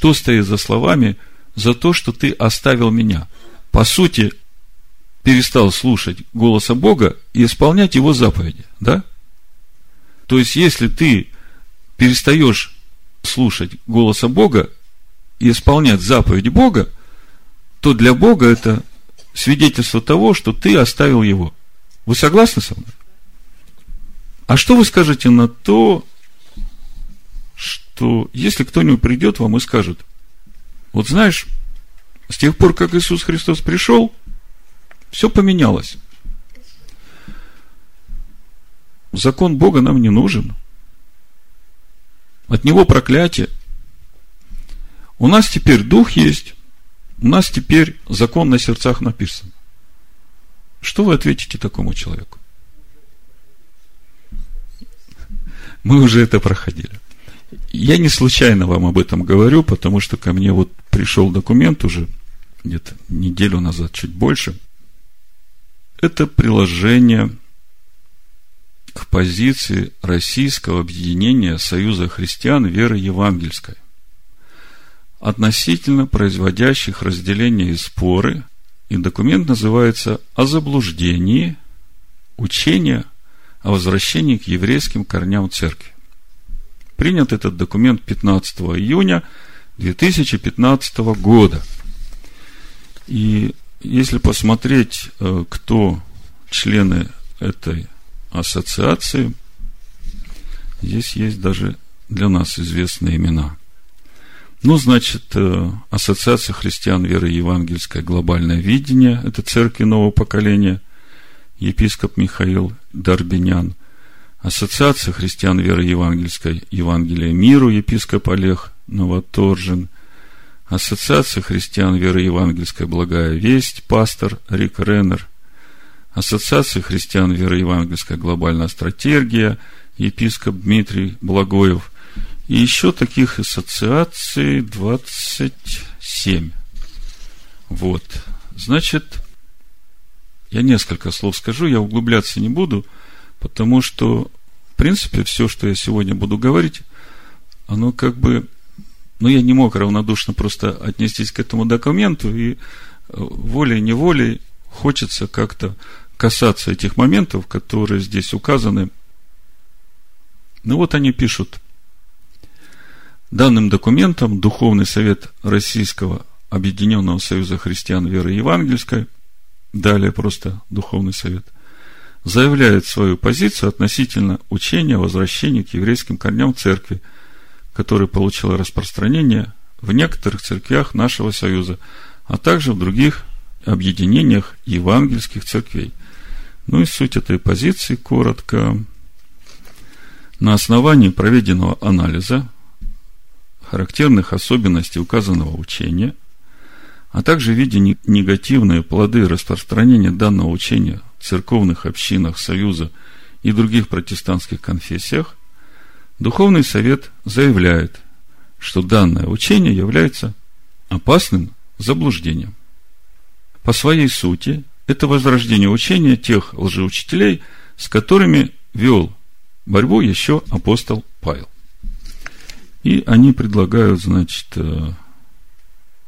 что стоит за словами «за то, что ты оставил меня». По сути, перестал слушать голоса Бога и исполнять его заповеди, да? То есть, если ты перестаешь слушать голоса Бога и исполнять заповедь Бога, то для Бога это свидетельство того, что ты оставил его. Вы согласны со мной? А что вы скажете на то, что если кто-нибудь придет вам и скажет, вот знаешь, с тех пор, как Иисус Христос пришел, все поменялось. Закон Бога нам не нужен. От него проклятие. У нас теперь дух есть, у нас теперь закон на сердцах написан. Что вы ответите такому человеку? Мы уже это проходили. Я не случайно вам об этом говорю, потому что ко мне вот пришел документ уже где-то неделю назад, чуть больше. Это приложение к позиции Российского объединения Союза христиан веры евангельской относительно производящих разделения и споры, и документ называется «О заблуждении учения о возвращении к еврейским корням церкви». Принят этот документ 15 июня 2015 года. И если посмотреть, э, кто члены этой ассоциации, здесь есть даже для нас известные имена. Ну, значит, э, Ассоциация христиан веры евангельское глобальное видение, это церкви нового поколения, епископ Михаил Дарбинян, Ассоциация христиан веры евангельской Евангелие миру, епископ Олег Новоторжин, Ассоциация христиан веры евангельской Благая Весть, пастор Рик Реннер, Ассоциация христиан веры евангельской Глобальная стратегия, епископ Дмитрий Благоев, и еще таких ассоциаций 27. Вот. Значит, я несколько слов скажу, я углубляться не буду – Потому что, в принципе, все, что я сегодня буду говорить, оно как бы, ну, я не мог равнодушно просто отнестись к этому документу, и э, волей-неволей хочется как-то касаться этих моментов, которые здесь указаны. Ну вот они пишут. Данным документом Духовный Совет Российского Объединенного Союза Христиан Веры Евангельской, далее просто Духовный Совет – заявляет свою позицию относительно учения о возвращении к еврейским корням церкви, которое получило распространение в некоторых церквях нашего Союза, а также в других объединениях евангельских церквей. Ну и суть этой позиции коротко. На основании проведенного анализа характерных особенностей указанного учения, а также видя негативные плоды распространения данного учения церковных общинах Союза и других протестантских конфессиях, Духовный Совет заявляет, что данное учение является опасным заблуждением. По своей сути, это возрождение учения тех лжеучителей, с которыми вел борьбу еще апостол Павел. И они предлагают, значит, э,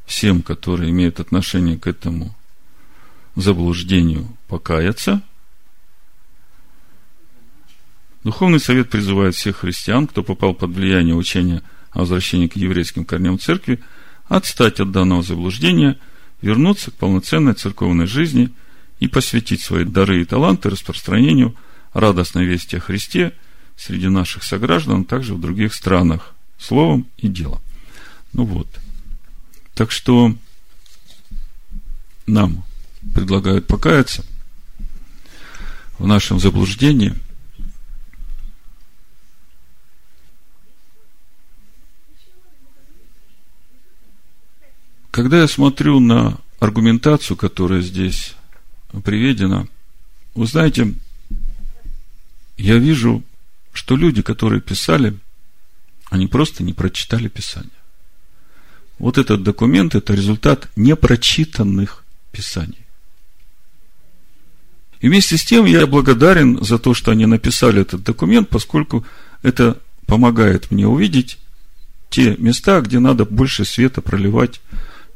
всем, которые имеют отношение к этому заблуждению покаяться. Духовный совет призывает всех христиан, кто попал под влияние учения о возвращении к еврейским корням церкви, отстать от данного заблуждения, вернуться к полноценной церковной жизни и посвятить свои дары и таланты распространению радостной вести о Христе среди наших сограждан, а также в других странах, словом и делом. Ну вот. Так что нам предлагают покаяться в нашем заблуждении. Когда я смотрю на аргументацию, которая здесь приведена, вы знаете, я вижу, что люди, которые писали, они просто не прочитали Писание. Вот этот документ – это результат непрочитанных Писаний. И вместе с тем я благодарен за то, что они написали этот документ, поскольку это помогает мне увидеть те места, где надо больше света проливать,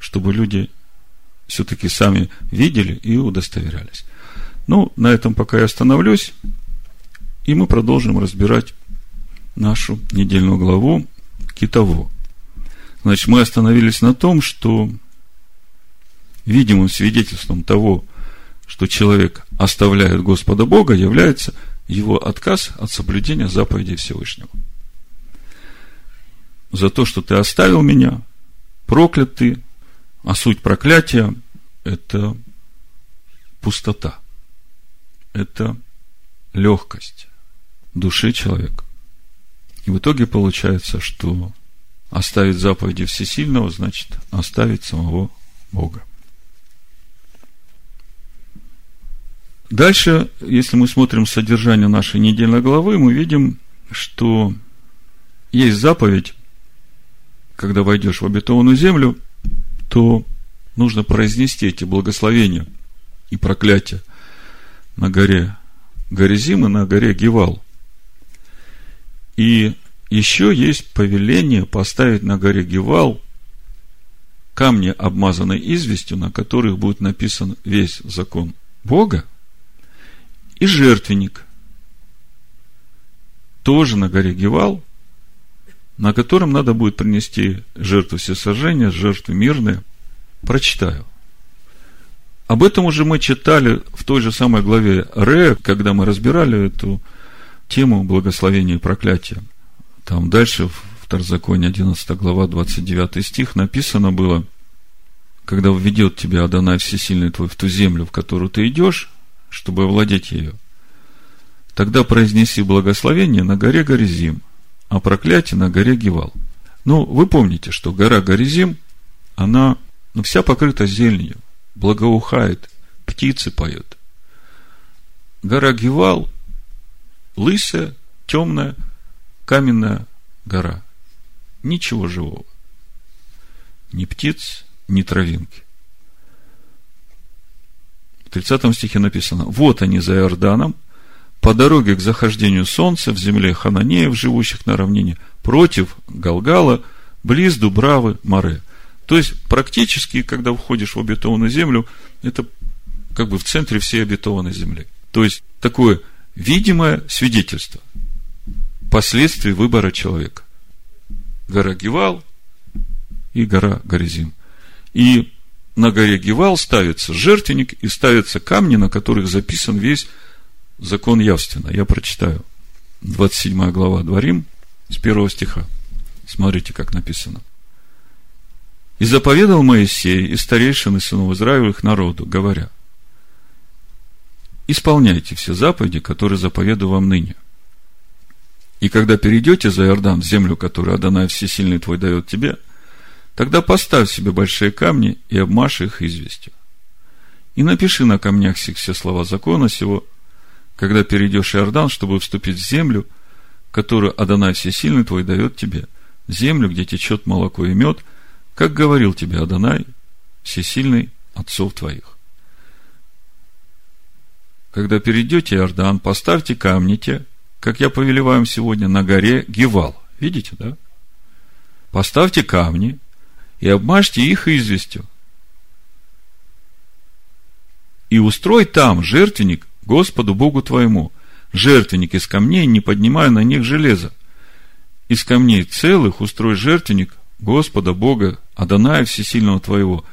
чтобы люди все-таки сами видели и удостоверялись. Ну, на этом пока я остановлюсь, и мы продолжим разбирать нашу недельную главу Китово. Значит, мы остановились на том, что видимым свидетельством того, что человек оставляет Господа Бога, является его отказ от соблюдения заповедей Всевышнего. За то, что ты оставил меня, проклят ты, а суть проклятия – это пустота, это легкость души человека. И в итоге получается, что оставить заповеди Всесильного, значит оставить самого Бога. Дальше, если мы смотрим содержание нашей недельной главы, мы видим, что есть заповедь, когда войдешь в обетованную землю, то нужно произнести эти благословения и проклятия на горе Горизим и на горе Гевал. И еще есть повеление поставить на горе Гевал камни, обмазанные известью, на которых будет написан весь закон Бога – и жертвенник, тоже на горе Гевал, на котором надо будет принести жертву всесожжения, жертвы мирные. Прочитаю. Об этом уже мы читали в той же самой главе Ре, когда мы разбирали эту тему благословения и проклятия. Там дальше, в Второзаконии 11 глава, 29 стих, написано было, когда введет тебя Адонай Всесильный твой в ту землю, в которую ты идешь, чтобы овладеть ее. Тогда произнеси благословение на горе Горизим, а проклятие на горе Гевал. Ну, вы помните, что гора Горизим, она ну, вся покрыта зеленью, благоухает, птицы поют. Гора Гевал лысая, темная, каменная гора. Ничего живого. Ни птиц, ни травинки. 30 стихе написано, вот они за Иорданом, по дороге к захождению солнца в земле Хананеев, живущих на равнине, против Галгала, близ Дубравы, Море. То есть, практически, когда входишь в обетованную землю, это как бы в центре всей обетованной земли. То есть, такое видимое свидетельство последствий выбора человека. Гора Гевал и гора Горизим. И на горе Гевал ставится жертвенник и ставятся камни, на которых записан весь закон явственно. Я прочитаю. 27 глава Дворим с первого стиха. Смотрите, как написано. «И заповедал Моисей и старейшины сынов Израилевых народу, говоря, исполняйте все заповеди, которые заповеду вам ныне. И когда перейдете за Иордан, в землю, которую Адонай Всесильный твой дает тебе, Тогда поставь себе большие камни и обмажь их известью. И напиши на камнях все слова закона сего, когда перейдешь Иордан, чтобы вступить в землю, которую Адонай Всесильный твой дает тебе, землю, где течет молоко и мед, как говорил тебе Адонай, Всесильный отцов твоих. Когда перейдете Иордан, поставьте камни те, как я повелеваю вам сегодня, на горе Гевал. Видите, да? Поставьте камни, и обмажьте их известью. И устрой там жертвенник Господу Богу твоему, жертвенник из камней, не поднимая на них железа. Из камней целых устрой жертвенник Господа Бога, Адоная Всесильного твоего,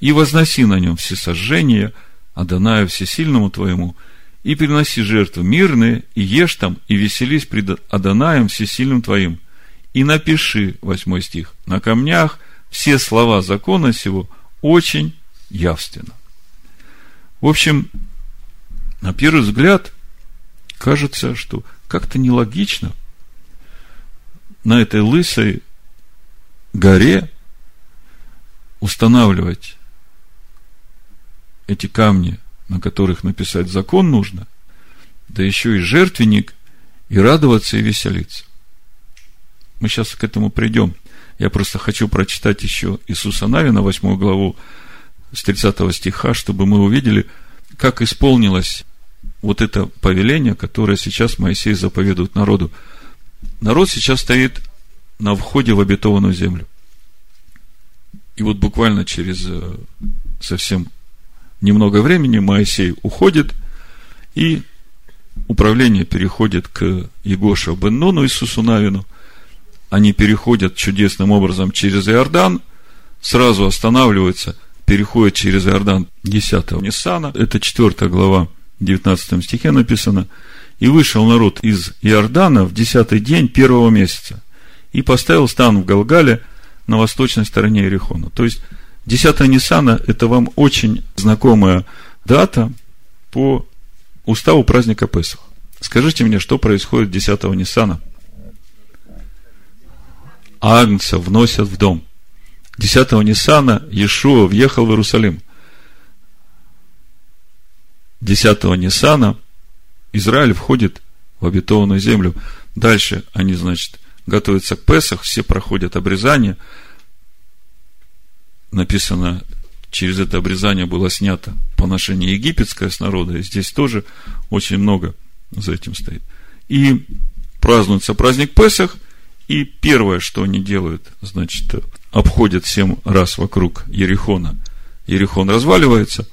и возноси на нем все сожжения Адоная Всесильному твоему, и приноси жертвы мирные, и ешь там, и веселись пред Адонаем Всесильным твоим. И напиши, восьмой стих, на камнях все слова закона сего очень явственно. В общем, на первый взгляд, кажется, что как-то нелогично на этой лысой горе устанавливать эти камни, на которых написать закон нужно, да еще и жертвенник, и радоваться и веселиться. Мы сейчас к этому придем. Я просто хочу прочитать еще Иисуса Навина, 8 главу, с 30 стиха, чтобы мы увидели, как исполнилось вот это повеление, которое сейчас Моисей заповедует народу. Народ сейчас стоит на входе в обетованную землю. И вот буквально через э, совсем немного времени Моисей уходит, и управление переходит к Егоша бен Нуну Иисусу Навину. Они переходят чудесным образом через Иордан, сразу останавливаются, переходят через Иордан 10 Ниссана. Это 4 глава, 19 стихе написано. И вышел народ из Иордана в десятый день первого месяца и поставил стан в Галгале на восточной стороне Иерихона. То есть, 10 Ниссана – это вам очень знакомая дата по уставу праздника Песах. Скажите мне, что происходит 10 Ниссана? Агнца вносят в дом. 10 Ниссана Иешуа въехал в Иерусалим. 10 Ниссана Израиль входит в обетованную землю. Дальше они, значит, готовятся к Песах, все проходят обрезание. Написано, через это обрезание было снято поношение египетское с народа. И здесь тоже очень много за этим стоит. И празднуется праздник Песах, и первое, что они делают, значит, обходят семь раз вокруг Ерехона. Ерехон разваливается,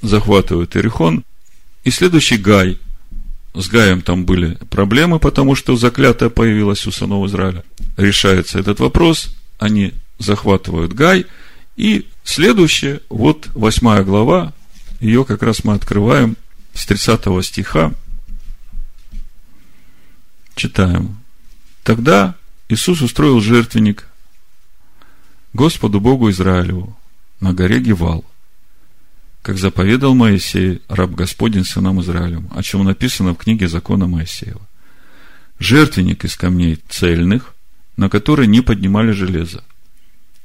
захватывают Ерехон, и следующий Гай. С Гаем там были проблемы, потому что заклятая появилась у сынов Израиля. Решается этот вопрос, они захватывают Гай, и следующее, вот восьмая глава, ее как раз мы открываем с 30 стиха, читаем. Тогда Иисус устроил жертвенник Господу Богу Израилеву на горе Гевал, как заповедал Моисей, раб Господень сынам Израилем, о чем написано в книге закона Моисеева. Жертвенник из камней цельных, на которые не поднимали железо.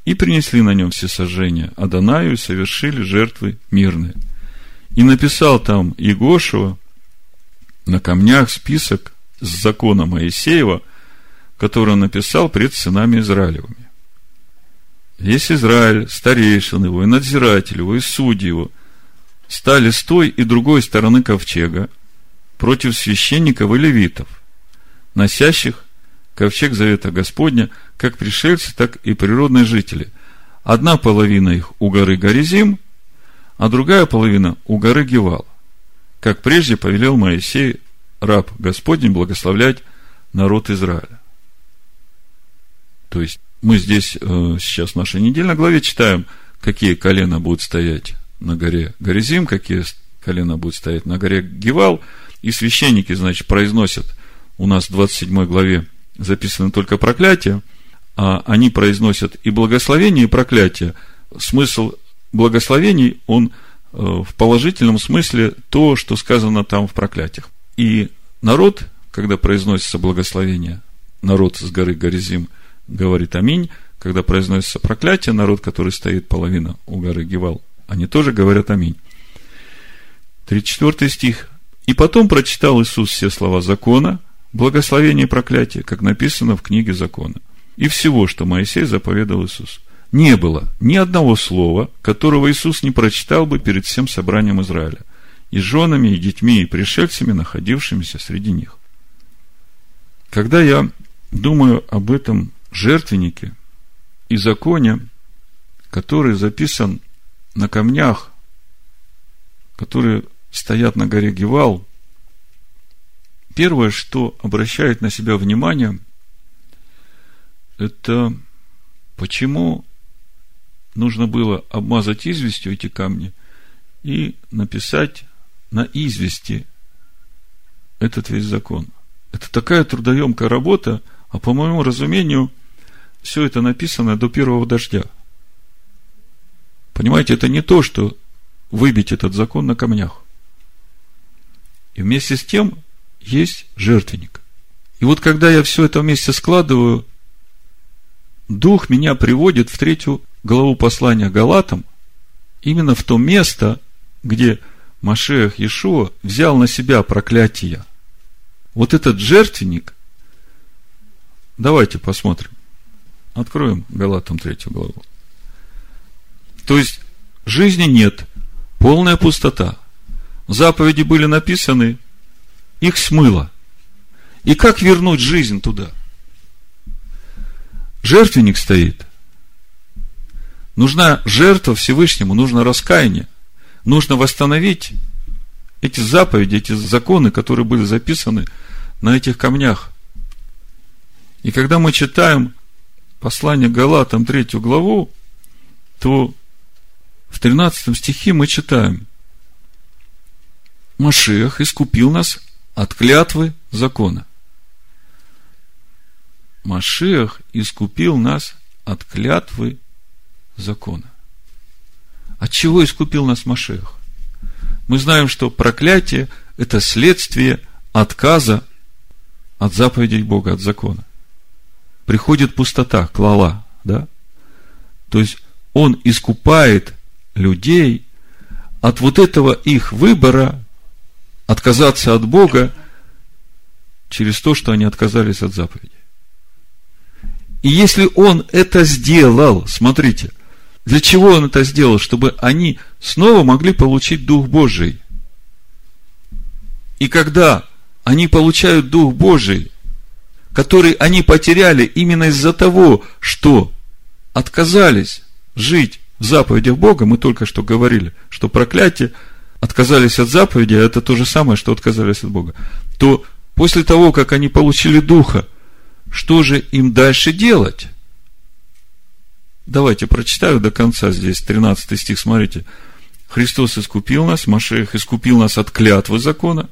И принесли на нем все сожжения Адонаю и совершили жертвы мирные. И написал там Егошева на камнях список с закона Моисеева, который он написал пред сынами Израилевыми. Весь Израиль, старейшин его, и надзиратель его, и судьи его, стали с той и другой стороны ковчега против священников и левитов, носящих ковчег Завета Господня, как пришельцы, так и природные жители. Одна половина их у горы Горизим, а другая половина у горы Гевал, как прежде повелел Моисей, раб Господень, благословлять народ Израиля. То есть, мы здесь э, сейчас в нашей недельной главе читаем, какие колена будут стоять на горе Горизим, какие колена будут стоять на горе Гевал, и священники, значит, произносят, у нас в 27 главе записано только проклятие, а они произносят и благословение, и проклятие. Смысл благословений, он э, в положительном смысле то, что сказано там в проклятиях. И народ, когда произносится благословение, народ с горы Горизим говорит аминь, когда произносится проклятие, народ, который стоит половина у горы Гевал, они тоже говорят аминь. 34 стих. И потом прочитал Иисус все слова закона, благословение и проклятие, как написано в книге закона. И всего, что Моисей заповедал Иисус. Не было ни одного слова, которого Иисус не прочитал бы перед всем собранием Израиля, и женами, и детьми, и пришельцами, находившимися среди них. Когда я думаю об этом жертвеннике и законе, который записан на камнях, которые стоят на горе Гевал, первое, что обращает на себя внимание, это почему нужно было обмазать известью эти камни и написать на извести этот весь закон. Это такая трудоемкая работа, а по моему разумению, все это написано до первого дождя – Понимаете, это не то, что выбить этот закон на камнях. И вместе с тем есть жертвенник. И вот когда я все это вместе складываю, Дух меня приводит в третью главу послания Галатам, именно в то место, где Машех Иешуа взял на себя проклятие. Вот этот жертвенник, давайте посмотрим. Откроем Галатам третью главу. То есть, жизни нет, полная пустота. Заповеди были написаны, их смыло. И как вернуть жизнь туда? жертвенник стоит. Нужна жертва Всевышнему, нужно раскаяние. Нужно восстановить эти заповеди, эти законы, которые были записаны на этих камнях. И когда мы читаем послание Галатам, третью главу, то в 13 стихе мы читаем, Машех искупил нас от клятвы закона. Машех искупил нас от клятвы закона. От чего искупил нас Машех? Мы знаем, что проклятие – это следствие отказа от заповедей Бога, от закона. Приходит пустота, клала, да? То есть, Он искупает людей от вот этого их выбора отказаться от Бога через то, что они отказались от заповеди. И если Он это сделал, смотрите, для чего Он это сделал? Чтобы они снова могли получить Дух Божий. И когда они получают Дух Божий, который они потеряли именно из-за того, что отказались жить в заповедях Бога, мы только что говорили, что проклятие, отказались от заповеди, а это то же самое, что отказались от Бога, то после того, как они получили Духа, что же им дальше делать? Давайте прочитаю до конца здесь, 13 стих, смотрите. Христос искупил нас, Машех искупил нас от клятвы закона,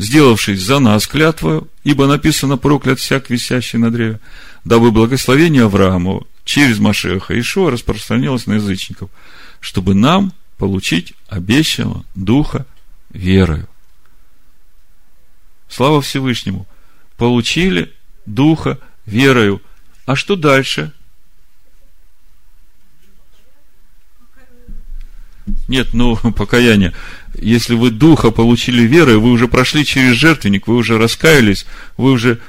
сделавшись за нас клятвою, ибо написано проклят всяк висящий на древе, дабы благословение Аврааму через Машеха Ишуа распространилось на язычников, чтобы нам получить обещанного Духа верою. Слава Всевышнему! Получили Духа верою. А что дальше? Нет, ну, покаяние. Если вы Духа получили верой, вы уже прошли через жертвенник, вы уже раскаялись, вы уже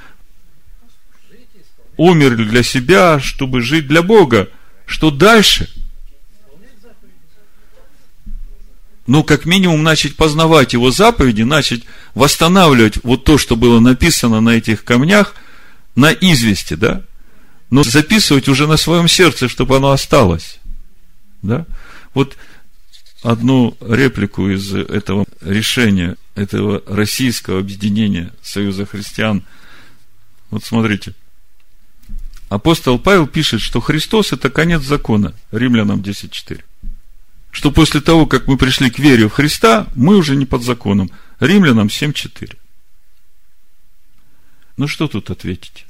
умерли для себя, чтобы жить для Бога. Что дальше? Ну, как минимум, начать познавать Его заповеди, начать восстанавливать вот то, что было написано на этих камнях, на извести, да? Но записывать уже на своем сердце, чтобы оно осталось. Да? Вот одну реплику из этого решения, этого российского объединения Союза христиан. Вот смотрите. Апостол Павел пишет, что Христос – это конец закона, Римлянам 10.4. Что после того, как мы пришли к вере в Христа, мы уже не под законом. Римлянам 7.4. Ну, что тут ответить?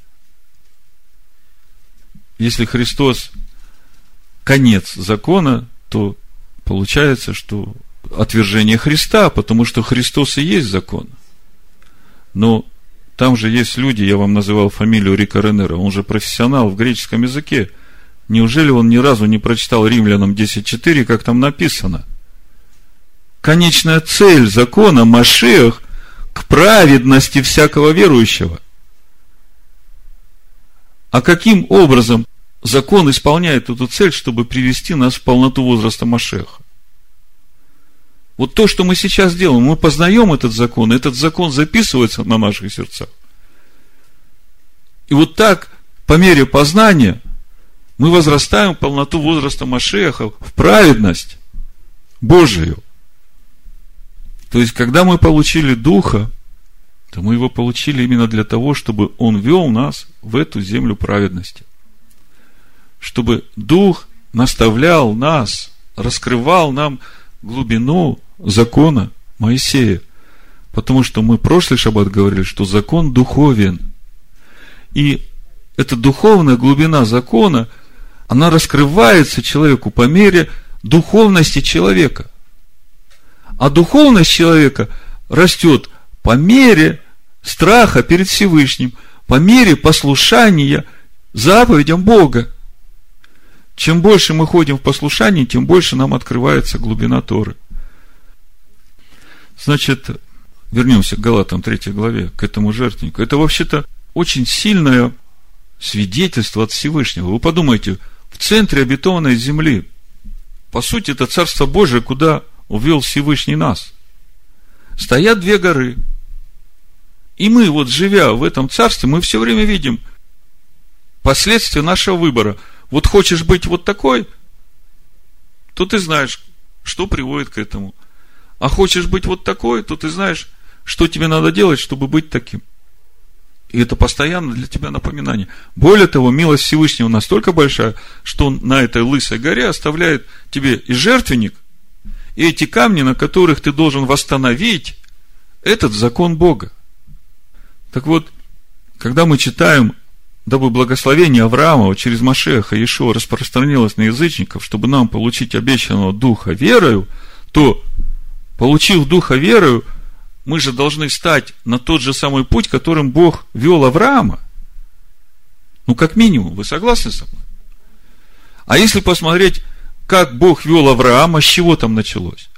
Если Христос – конец закона, то получается, что отвержение Христа, потому что Христос и есть закон. Но там же есть люди, я вам называл фамилию Рика Ренера, он же профессионал в греческом языке. Неужели он ни разу не прочитал Римлянам 10.4, как там написано? Конечная цель закона Машех к праведности всякого верующего. А каким образом закон исполняет эту цель, чтобы привести нас в полноту возраста Машеха. Вот то, что мы сейчас делаем, мы познаем этот закон, этот закон записывается на наших сердцах. И вот так, по мере познания, мы возрастаем в полноту возраста Машеха, в праведность Божию. То есть, когда мы получили Духа, то мы его получили именно для того, чтобы Он вел нас в эту землю праведности чтобы Дух наставлял нас, раскрывал нам глубину закона Моисея. Потому что мы прошлый шаббат говорили, что закон духовен. И эта духовная глубина закона, она раскрывается человеку по мере духовности человека. А духовность человека растет по мере страха перед Всевышним, по мере послушания заповедям Бога. Чем больше мы ходим в послушании, тем больше нам открывается глубина Торы. Значит, вернемся к Галатам 3 главе, к этому жертвеннику. Это вообще-то очень сильное свидетельство от Всевышнего. Вы подумайте, в центре обетованной земли, по сути, это Царство Божие, куда увел Всевышний нас. Стоят две горы. И мы, вот живя в этом царстве, мы все время видим последствия нашего выбора. Вот хочешь быть вот такой, то ты знаешь, что приводит к этому. А хочешь быть вот такой, то ты знаешь, что тебе надо делать, чтобы быть таким. И это постоянно для тебя напоминание. Более того, милость Всевышнего настолько большая, что он на этой лысой горе оставляет тебе и жертвенник, и эти камни, на которых ты должен восстановить этот закон Бога. Так вот, когда мы читаем, дабы благословение Авраама через Машеха Иешуа распространилось на язычников, чтобы нам получить обещанного Духа верою, то, получив Духа верою, мы же должны стать на тот же самый путь, которым Бог вел Авраама. Ну, как минимум, вы согласны со мной? А если посмотреть, как Бог вел Авраама, с чего там началось?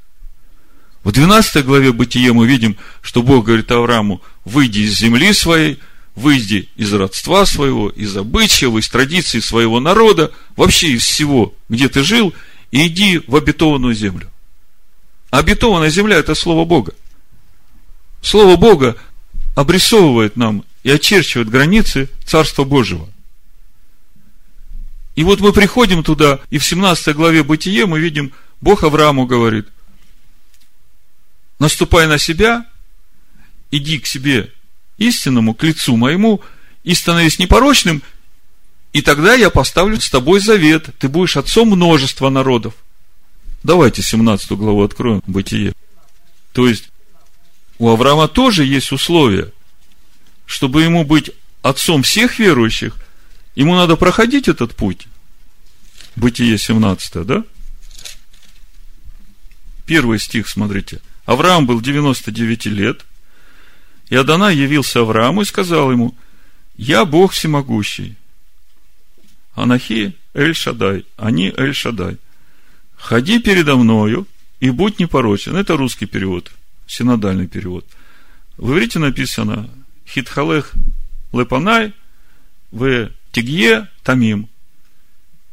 В 12 главе Бытия мы видим, что Бог говорит Аврааму, выйди из земли своей, выйди из родства своего, из обычаев, из традиций своего народа, вообще из всего, где ты жил, и иди в обетованную землю. обетованная земля – это Слово Бога. Слово Бога обрисовывает нам и очерчивает границы Царства Божьего. И вот мы приходим туда, и в 17 главе Бытие мы видим, Бог Аврааму говорит, наступай на себя, иди к себе истинному, к лицу моему, и становись непорочным, и тогда я поставлю с тобой завет, ты будешь отцом множества народов. Давайте 17 главу откроем, Бытие. То есть, у Авраама тоже есть условия, чтобы ему быть отцом всех верующих, ему надо проходить этот путь. Бытие 17, да? Первый стих, смотрите. Авраам был 99 лет, и Адонай явился Аврааму и сказал ему, я Бог всемогущий. Анахи Эль Шадай, они Эль Шадай. Ходи передо мною и будь непорочен. Это русский перевод – синодальный перевод. В иврите написано Хитхалех Лепанай в Тигье Тамим.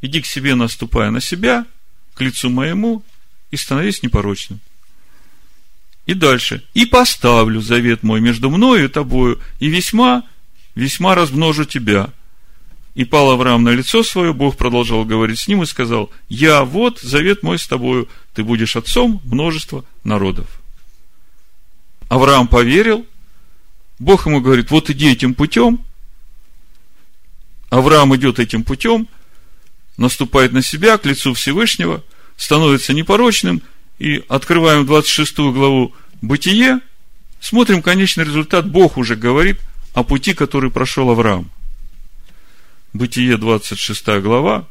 Иди к себе, наступая на себя, к лицу моему, и становись непорочным. И дальше. И поставлю завет мой между мною и тобою, и весьма, весьма размножу тебя. И пал Авраам на лицо свое, Бог продолжал говорить с ним и сказал, я вот завет мой с тобою, ты будешь отцом множества народов. Авраам поверил, Бог ему говорит, вот иди этим путем. Авраам идет этим путем, наступает на себя, к лицу Всевышнего, становится непорочным, и открываем 26 главу Бытие, смотрим конечный результат, Бог уже говорит о пути, который прошел Авраам. Бытие 26 глава.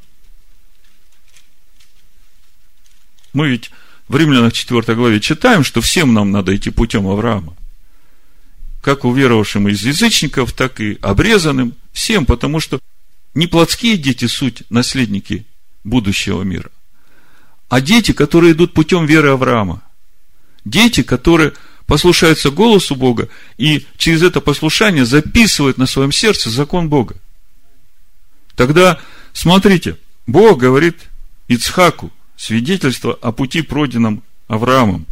Мы ведь в Римлянах 4 главе читаем, что всем нам надо идти путем Авраама. Как уверовавшим из язычников, так и обрезанным. Всем, потому что не плотские дети суть наследники будущего мира, а дети, которые идут путем веры Авраама. Дети, которые послушаются голосу Бога и через это послушание записывают на своем сердце закон Бога. Тогда, смотрите, Бог говорит Ицхаку, свидетельство о пути, пройденном Авраамом.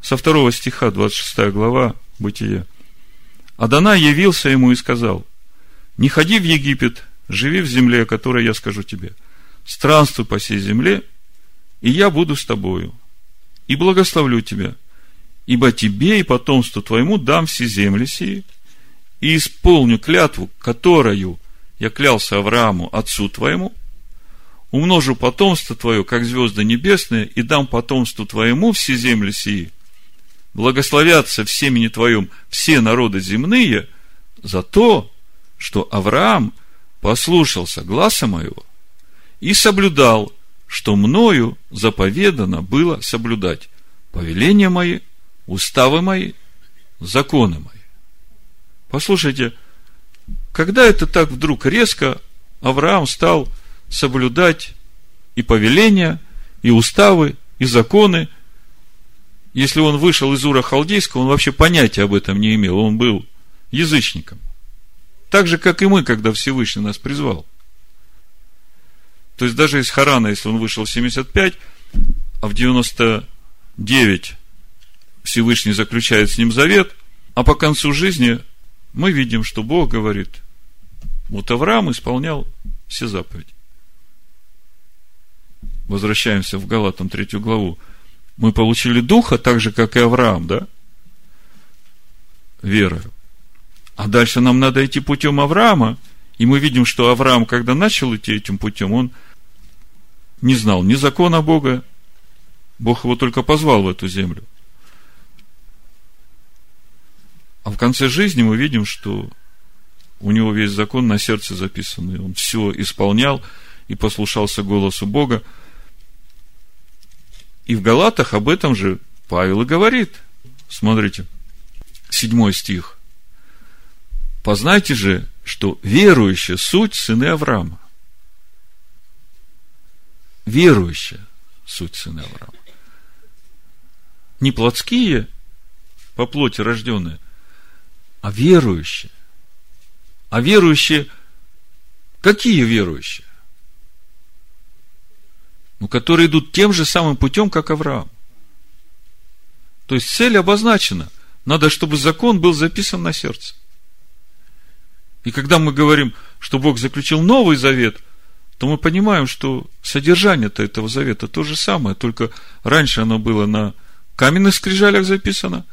Со второго стиха, 26 глава, Бытие. Адана явился ему и сказал, не ходи в Египет, живи в земле, о которой я скажу тебе. Странствуй по всей земле, и я буду с тобою, и благословлю тебя, ибо тебе и потомству твоему дам все земли сии, и исполню клятву, которую я клялся Аврааму, отцу твоему, умножу потомство твое, как звезды небесные, и дам потомству твоему все земли сии. Благословятся в семени твоем все народы земные за то, что Авраам послушался гласа моего и соблюдал, что мною заповедано было соблюдать повеления мои, уставы мои, законы мои. Послушайте, когда это так вдруг резко Авраам стал соблюдать и повеления, и уставы, и законы. Если он вышел из Ура Халдейского, он вообще понятия об этом не имел. Он был язычником. Так же, как и мы, когда Всевышний нас призвал. То есть, даже из Харана, если он вышел в 75, а в 99 Всевышний заключает с ним завет, а по концу жизни мы видим, что Бог говорит, Вот Авраам исполнял все заповеди. Возвращаемся в Галатам третью главу. Мы получили духа так же, как и Авраам, да? Верою. А дальше нам надо идти путем Авраама, и мы видим, что Авраам, когда начал идти этим путем, он не знал ни закона Бога, Бог его только позвал в эту землю. А в конце жизни мы видим, что у него весь закон на сердце записан, он все исполнял и послушался голосу Бога. И в Галатах об этом же Павел и говорит. Смотрите, седьмой стих. Познайте же, что верующие суть сыны Авраама. Верующие суть сыны Авраама. Не плотские, по плоти рожденные, а верующие. А верующие, какие верующие? Ну, которые идут тем же самым путем, как Авраам. То есть цель обозначена. Надо, чтобы закон был записан на сердце. И когда мы говорим, что Бог заключил новый завет, то мы понимаем, что содержание-то этого завета то же самое, только раньше оно было на каменных скрижалях записано,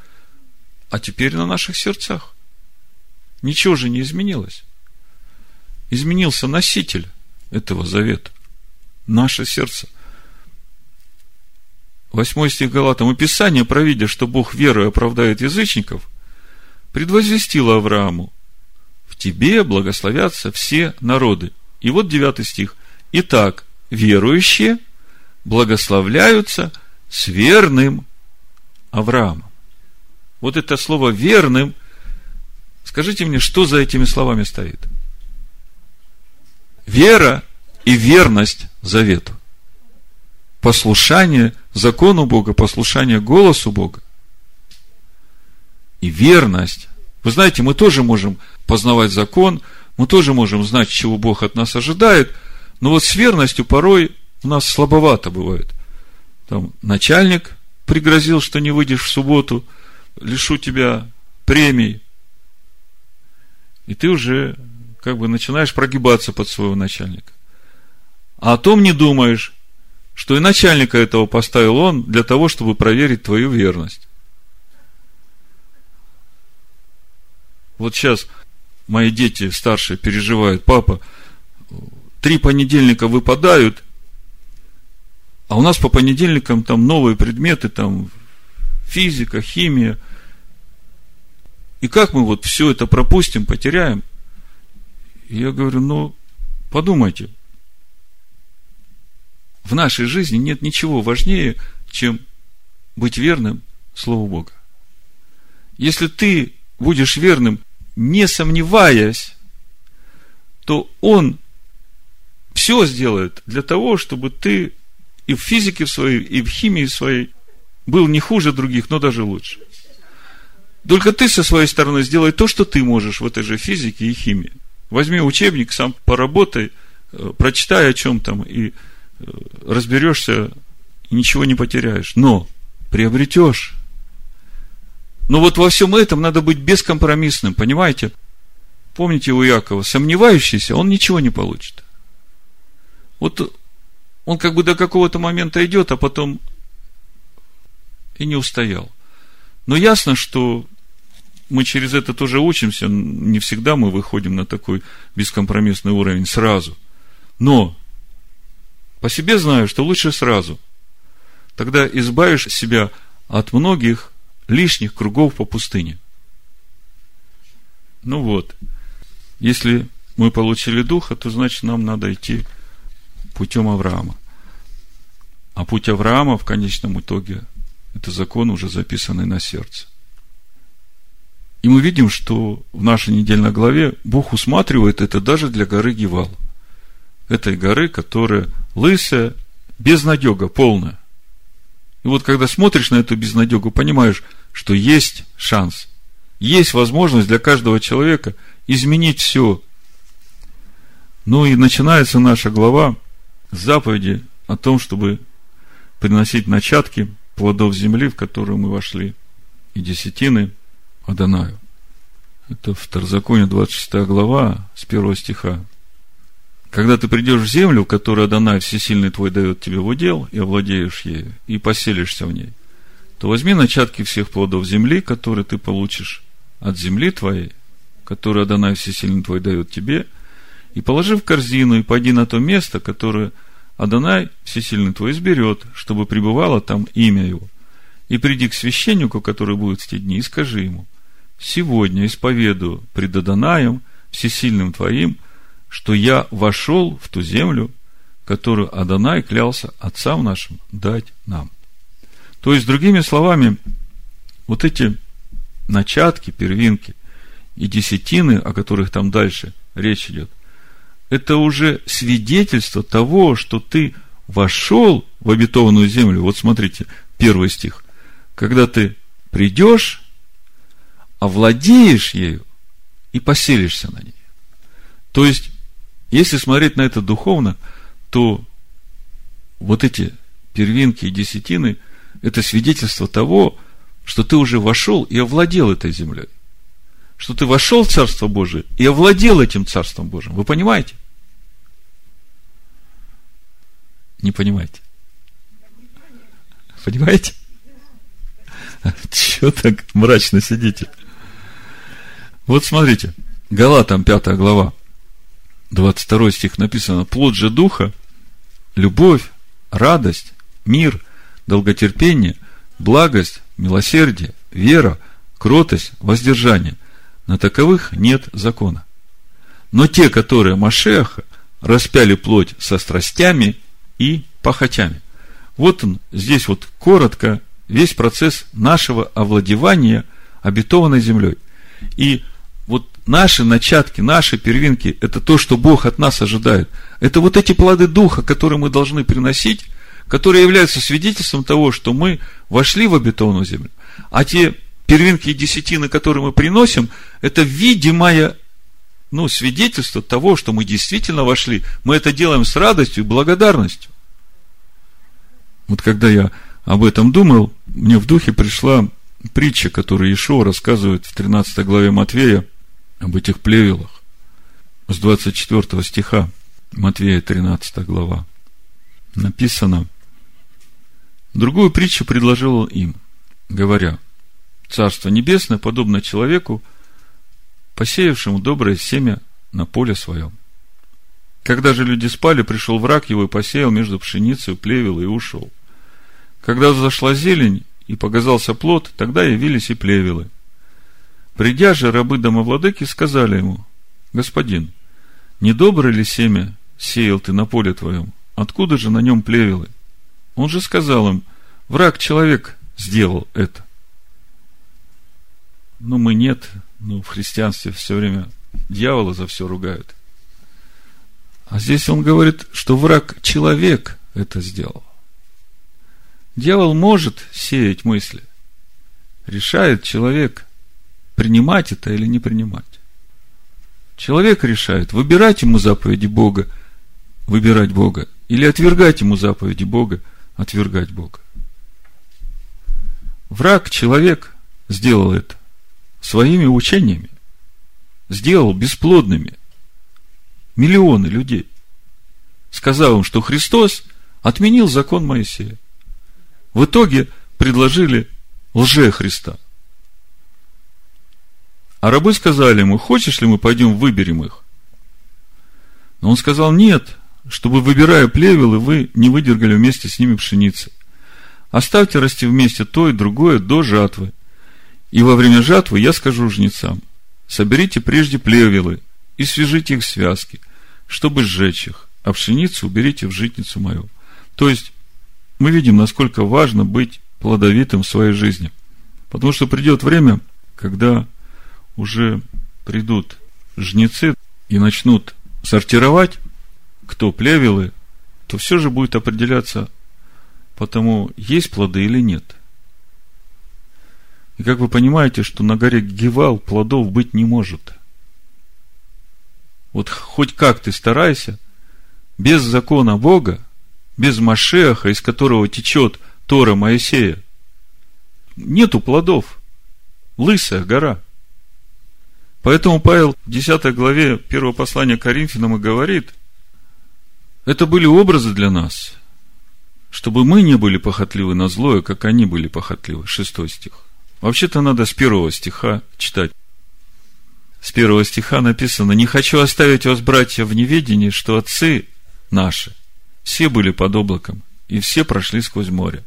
а теперь на наших сердцах. Ничего же не изменилось. Изменился носитель этого завета. Наше сердце. Восьмой стих Галатам. Описание, провидя, что Бог верой оправдает язычников, предвозвестило Аврааму, в тебе благословятся все народы. И вот девятый стих. Итак, верующие благословляются с верным Авраамом. Вот это слово верным – Скажите мне, что за этими словами стоит? Вера и верность завету. Послушание закону Бога, послушание голосу Бога. И верность. Вы знаете, мы тоже можем познавать закон, мы тоже можем знать, чего Бог от нас ожидает, но вот с верностью порой у нас слабовато бывает. Там начальник пригрозил, что не выйдешь в субботу, лишу тебя премий, и ты уже как бы начинаешь прогибаться под своего начальника. А о том не думаешь, что и начальника этого поставил он для того, чтобы проверить твою верность. Вот сейчас мои дети старшие переживают, папа, три понедельника выпадают, а у нас по понедельникам там новые предметы, там физика, химия – и как мы вот все это пропустим, потеряем? Я говорю, ну, подумайте. В нашей жизни нет ничего важнее, чем быть верным Слову Бога. Если ты будешь верным, не сомневаясь, то Он все сделает для того, чтобы ты и в физике своей, и в химии своей был не хуже других, но даже лучше. Только ты со своей стороны сделай то, что ты можешь в этой же физике и химии. Возьми учебник, сам поработай, э, прочитай о чем там и э, разберешься, и ничего не потеряешь. Но приобретешь. Но вот во всем этом надо быть бескомпромиссным, понимаете? Помните у Якова, сомневающийся, он ничего не получит. Вот он как бы до какого-то момента идет, а потом и не устоял. Но ясно, что мы через это тоже учимся, не всегда мы выходим на такой бескомпромиссный уровень сразу. Но по себе знаю, что лучше сразу. Тогда избавишь себя от многих лишних кругов по пустыне. Ну вот, если мы получили духа, то значит нам надо идти путем Авраама. А путь Авраама в конечном итоге – это закон, уже записанный на сердце. И мы видим, что в нашей недельной главе Бог усматривает это даже для горы Гевал. Этой горы, которая лысая, безнадега, полная. И вот когда смотришь на эту безнадегу, понимаешь, что есть шанс, есть возможность для каждого человека изменить все. Ну и начинается наша глава заповеди о том, чтобы приносить начатки плодов земли, в которую мы вошли, и десятины – Адонаю. Это Второзаконие 26 глава с первого стиха. Когда ты придешь в землю, которую Адонай Всесильный твой дает тебе в удел, и овладеешь ею, и поселишься в ней, то возьми начатки всех плодов земли, которые ты получишь от земли твоей, которую Адонай Всесильный твой дает тебе, и положи в корзину, и пойди на то место, которое Адонай Всесильный твой изберет, чтобы пребывало там имя его. И приди к священнику, который будет в те дни, и скажи ему, сегодня исповедую пред Адонаем, Всесильным твоим, что я вошел в ту землю, которую Адонай клялся отцам нашим дать нам. То есть, другими словами, вот эти начатки, первинки и десятины, о которых там дальше речь идет, это уже свидетельство того, что ты вошел в обетованную землю. Вот смотрите, первый стих. Когда ты придешь, овладеешь ею и поселишься на ней. То есть, если смотреть на это духовно, то вот эти первинки и десятины – это свидетельство того, что ты уже вошел и овладел этой землей. Что ты вошел в Царство Божие и овладел этим Царством Божьим. Вы понимаете? Не понимаете? Понимаете? Чего так мрачно сидите? Вот смотрите, Галатам 5 глава, 22 стих написано, плод же духа, любовь, радость, мир, долготерпение, благость, милосердие, вера, кротость, воздержание. На таковых нет закона. Но те, которые Машеха, распяли плоть со страстями и похотями. Вот он, здесь вот коротко весь процесс нашего овладевания обетованной землей. И вот наши начатки, наши первинки, это то, что Бог от нас ожидает. Это вот эти плоды Духа, которые мы должны приносить, которые являются свидетельством того, что мы вошли в обетованную землю. А те первинки и десятины, которые мы приносим, это видимое ну, свидетельство того, что мы действительно вошли. Мы это делаем с радостью и благодарностью. Вот когда я об этом думал, мне в духе пришла притча, которую Ишуа рассказывает в 13 главе Матвея об этих плевелах. С 24 стиха Матвея 13 глава написано, другую притчу предложил он им, говоря, Царство Небесное подобно человеку, посеявшему доброе семя на поле своем. Когда же люди спали, пришел враг его и посеял между пшеницей, плевел и ушел. Когда зашла зелень и показался плод, тогда явились и плевелы. Придя же, рабы домовладыки сказали ему, Господин, недоброе ли семя сеял ты на поле твоем? Откуда же на нем плевелы? Он же сказал им, враг человек сделал это. Ну, мы нет, ну, в христианстве все время дьявола за все ругают. А здесь он говорит, что враг человек это сделал. Дьявол может сеять мысли. Решает человек, принимать это или не принимать. Человек решает, выбирать ему заповеди Бога, выбирать Бога, или отвергать ему заповеди Бога, отвергать Бога. Враг, человек, сделал это своими учениями, сделал бесплодными миллионы людей. Сказал им, что Христос отменил закон Моисея. В итоге предложили лже Христа. А рабы сказали ему, хочешь ли мы пойдем выберем их? Но он сказал, нет, чтобы, выбирая плевелы, вы не выдергали вместе с ними пшеницы. Оставьте расти вместе то и другое до жатвы. И во время жатвы я скажу жнецам, соберите прежде плевелы и свяжите их в связки, чтобы сжечь их, а пшеницу уберите в житницу мою. То есть, мы видим, насколько важно быть плодовитым в своей жизни. Потому что придет время, когда уже придут жнецы и начнут сортировать, кто плевелы, то все же будет определяться потому, есть плоды или нет. И как вы понимаете, что на горе Гевал плодов быть не может. Вот хоть как ты старайся, без закона Бога, без Машеха, из которого течет Тора Моисея, нету плодов. Лысая гора. Поэтому Павел в 10 главе 1 послания Коринфянам и говорит, это были образы для нас, чтобы мы не были похотливы на злое, как они были похотливы. Шестой стих. Вообще-то надо с первого стиха читать. С первого стиха написано, «Не хочу оставить вас, братья, в неведении, что отцы наши все были под облаком, и все прошли сквозь море.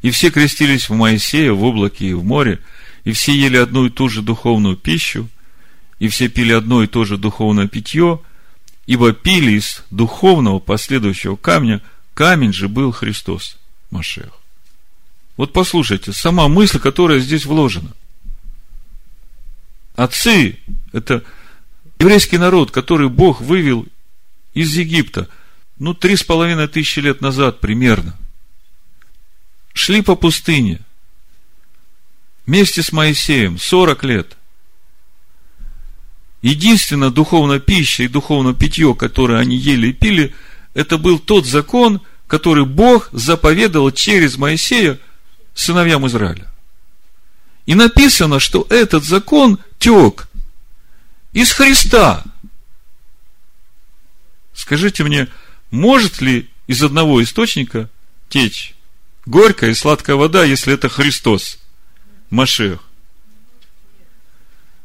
И все крестились в Моисея, в облаке и в море, и все ели одну и ту же духовную пищу, и все пили одно и то же духовное питье, ибо пили из духовного последующего камня, камень же был Христос, Машех. Вот послушайте, сама мысль, которая здесь вложена. Отцы – это еврейский народ, который Бог вывел из Египта, ну, три с половиной тысячи лет назад примерно. Шли по пустыне вместе с Моисеем 40 лет. Единственная духовная пища и духовное питье, которое они ели и пили, это был тот закон, который Бог заповедовал через Моисея сыновьям Израиля. И написано, что этот закон тек из Христа. Скажите мне, может ли из одного источника течь горькая и сладкая вода, если это Христос, Машех?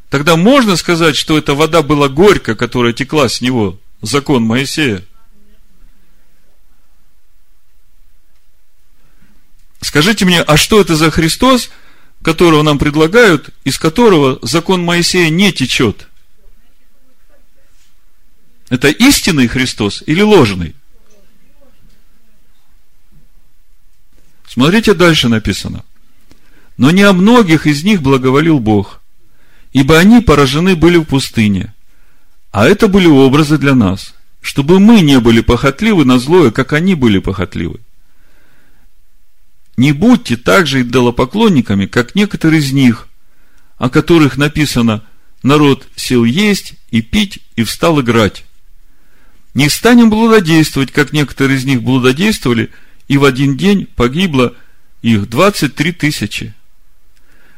Тогда можно сказать, что эта вода была горькая, которая текла с него, закон Моисея? Скажите мне, а что это за Христос, которого нам предлагают, из которого закон Моисея не течет? Это истинный Христос или ложный? Смотрите, дальше написано. Но не о многих из них благоволил Бог, ибо они поражены были в пустыне. А это были образы для нас, чтобы мы не были похотливы на злое, как они были похотливы. Не будьте также идолопоклонниками, как некоторые из них, о которых написано «народ сел есть и пить и встал играть». Не станем блудодействовать, как некоторые из них блудодействовали, и в один день погибло их 23 тысячи.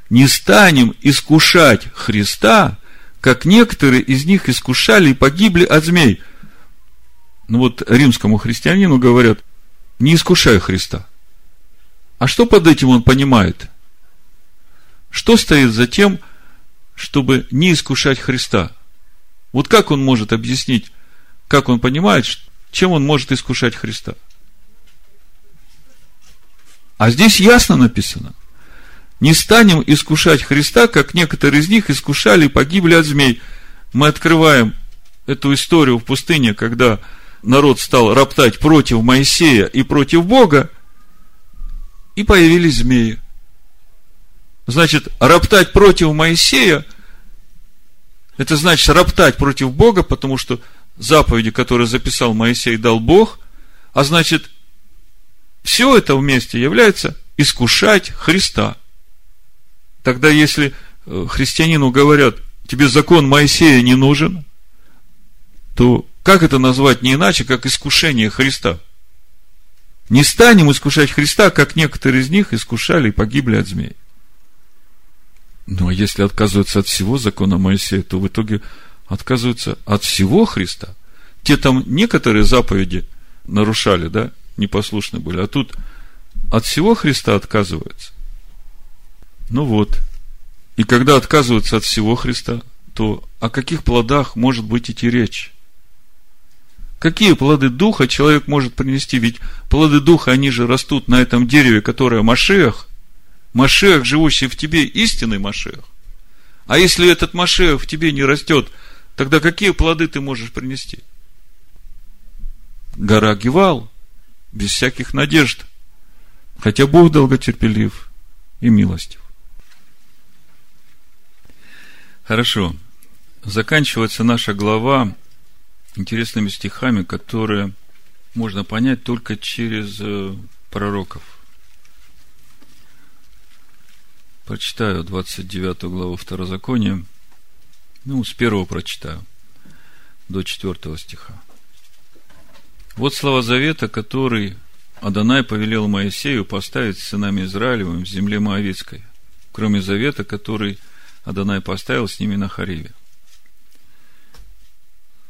Не станем искушать Христа, как некоторые из них искушали и погибли от змей. Ну вот римскому христианину говорят, не искушай Христа. А что под этим он понимает? Что стоит за тем, чтобы не искушать Христа? Вот как он может объяснить, как он понимает, чем он может искушать Христа? А здесь ясно написано. Не станем искушать Христа, как некоторые из них искушали и погибли от змей. Мы открываем эту историю в пустыне, когда народ стал роптать против Моисея и против Бога, и появились змеи. Значит, роптать против Моисея, это значит роптать против Бога, потому что заповеди, которые записал Моисей, дал Бог, а значит, все это вместе является искушать Христа. Тогда, если э, христианину говорят, тебе закон Моисея не нужен, то как это назвать не иначе, как искушение Христа – не станем искушать Христа, как некоторые из них искушали и погибли от змей. Ну, а если отказываются от всего закона Моисея, то в итоге отказываются от всего Христа. Те там некоторые заповеди нарушали, да, непослушны были, а тут от всего Христа отказываются. Ну вот. И когда отказываются от всего Христа, то о каких плодах может быть идти речь? Какие плоды духа человек может принести? Ведь плоды духа, они же растут на этом дереве, которое Машех. Машех, живущий в тебе, истинный Машех. А если этот Машех в тебе не растет, тогда какие плоды ты можешь принести? Гора Гевал, без всяких надежд. Хотя Бог долготерпелив и милостив. Хорошо. Заканчивается наша глава интересными стихами, которые можно понять только через э, пророков. Прочитаю 29 главу Второзакония. Ну, с первого прочитаю до 4 стиха. Вот слова завета, который Адонай повелел Моисею поставить с сынами Израилевым в земле Моавицкой, кроме завета, который Адонай поставил с ними на Хариве.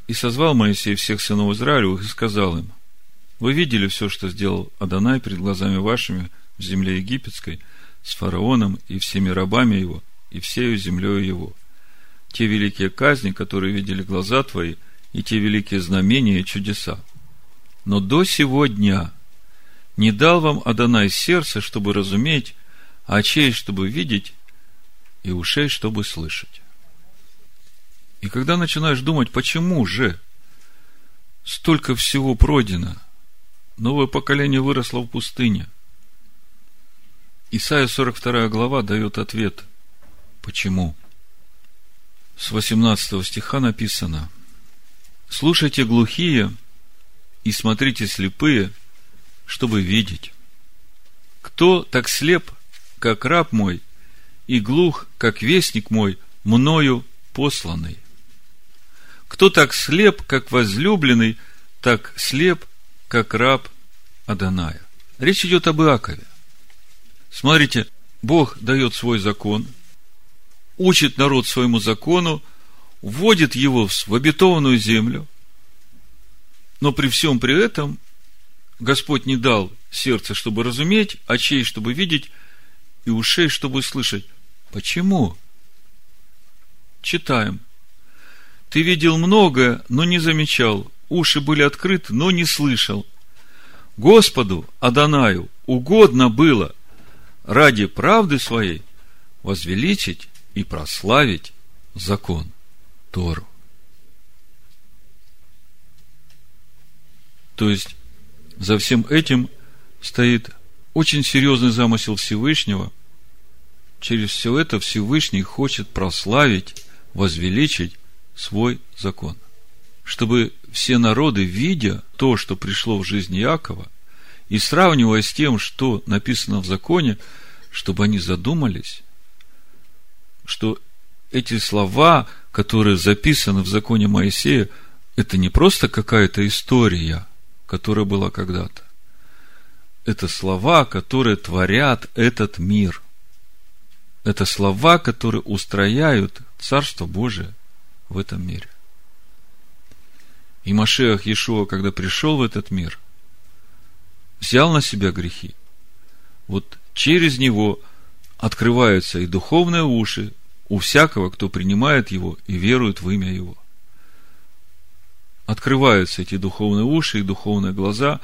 И созвал Моисей всех сынов Израилевых и сказал им, вы видели все, что сделал Адонай перед глазами вашими в земле египетской, с фараоном и всеми рабами его, и всею землею его. Те великие казни, которые видели глаза твои, и те великие знамения и чудеса. Но до сего дня не дал вам Адонай сердце, чтобы разуметь, а очей, чтобы видеть, и ушей, чтобы слышать. И когда начинаешь думать, почему же столько всего пройдено – Новое поколение выросло в пустыне. Исайя 42 глава дает ответ. Почему? С 18 стиха написано. Слушайте глухие и смотрите слепые, чтобы видеть. Кто так слеп, как раб мой, и глух, как вестник мой, мною посланный? Кто так слеп, как возлюбленный, так слеп, как раб Аданая. Речь идет об Иакове. Смотрите, Бог дает свой закон, учит народ своему закону, вводит его в обетованную землю, но при всем при этом Господь не дал сердце, чтобы разуметь, очей, чтобы видеть, и ушей, чтобы слышать. Почему? Читаем. Ты видел многое, но не замечал уши были открыты, но не слышал. Господу, Адонаю, угодно было ради правды своей возвеличить и прославить закон Тору. То есть, за всем этим стоит очень серьезный замысел Всевышнего. Через все это Всевышний хочет прославить, возвеличить свой закон – чтобы все народы, видя то, что пришло в жизнь Якова, и сравнивая с тем, что написано в законе, чтобы они задумались, что эти слова, которые записаны в законе Моисея, это не просто какая-то история, которая была когда-то. Это слова, которые творят этот мир. Это слова, которые устрояют Царство Божие в этом мире. И Машех Иешуа, когда пришел в этот мир, взял на себя грехи. Вот через него открываются и духовные уши у всякого, кто принимает его и верует в имя его. Открываются эти духовные уши и духовные глаза,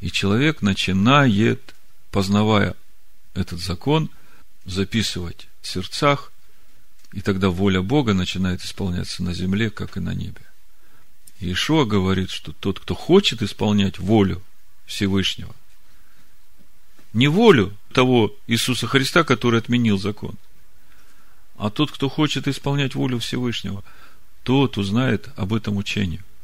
и человек начинает, познавая этот закон, записывать в сердцах, и тогда воля Бога начинает исполняться на земле, как и на небе. Иешуа говорит, что тот, кто хочет исполнять волю Всевышнего, не волю того Иисуса Христа, который отменил закон, а тот, кто хочет исполнять волю Всевышнего, тот узнает об этом учении.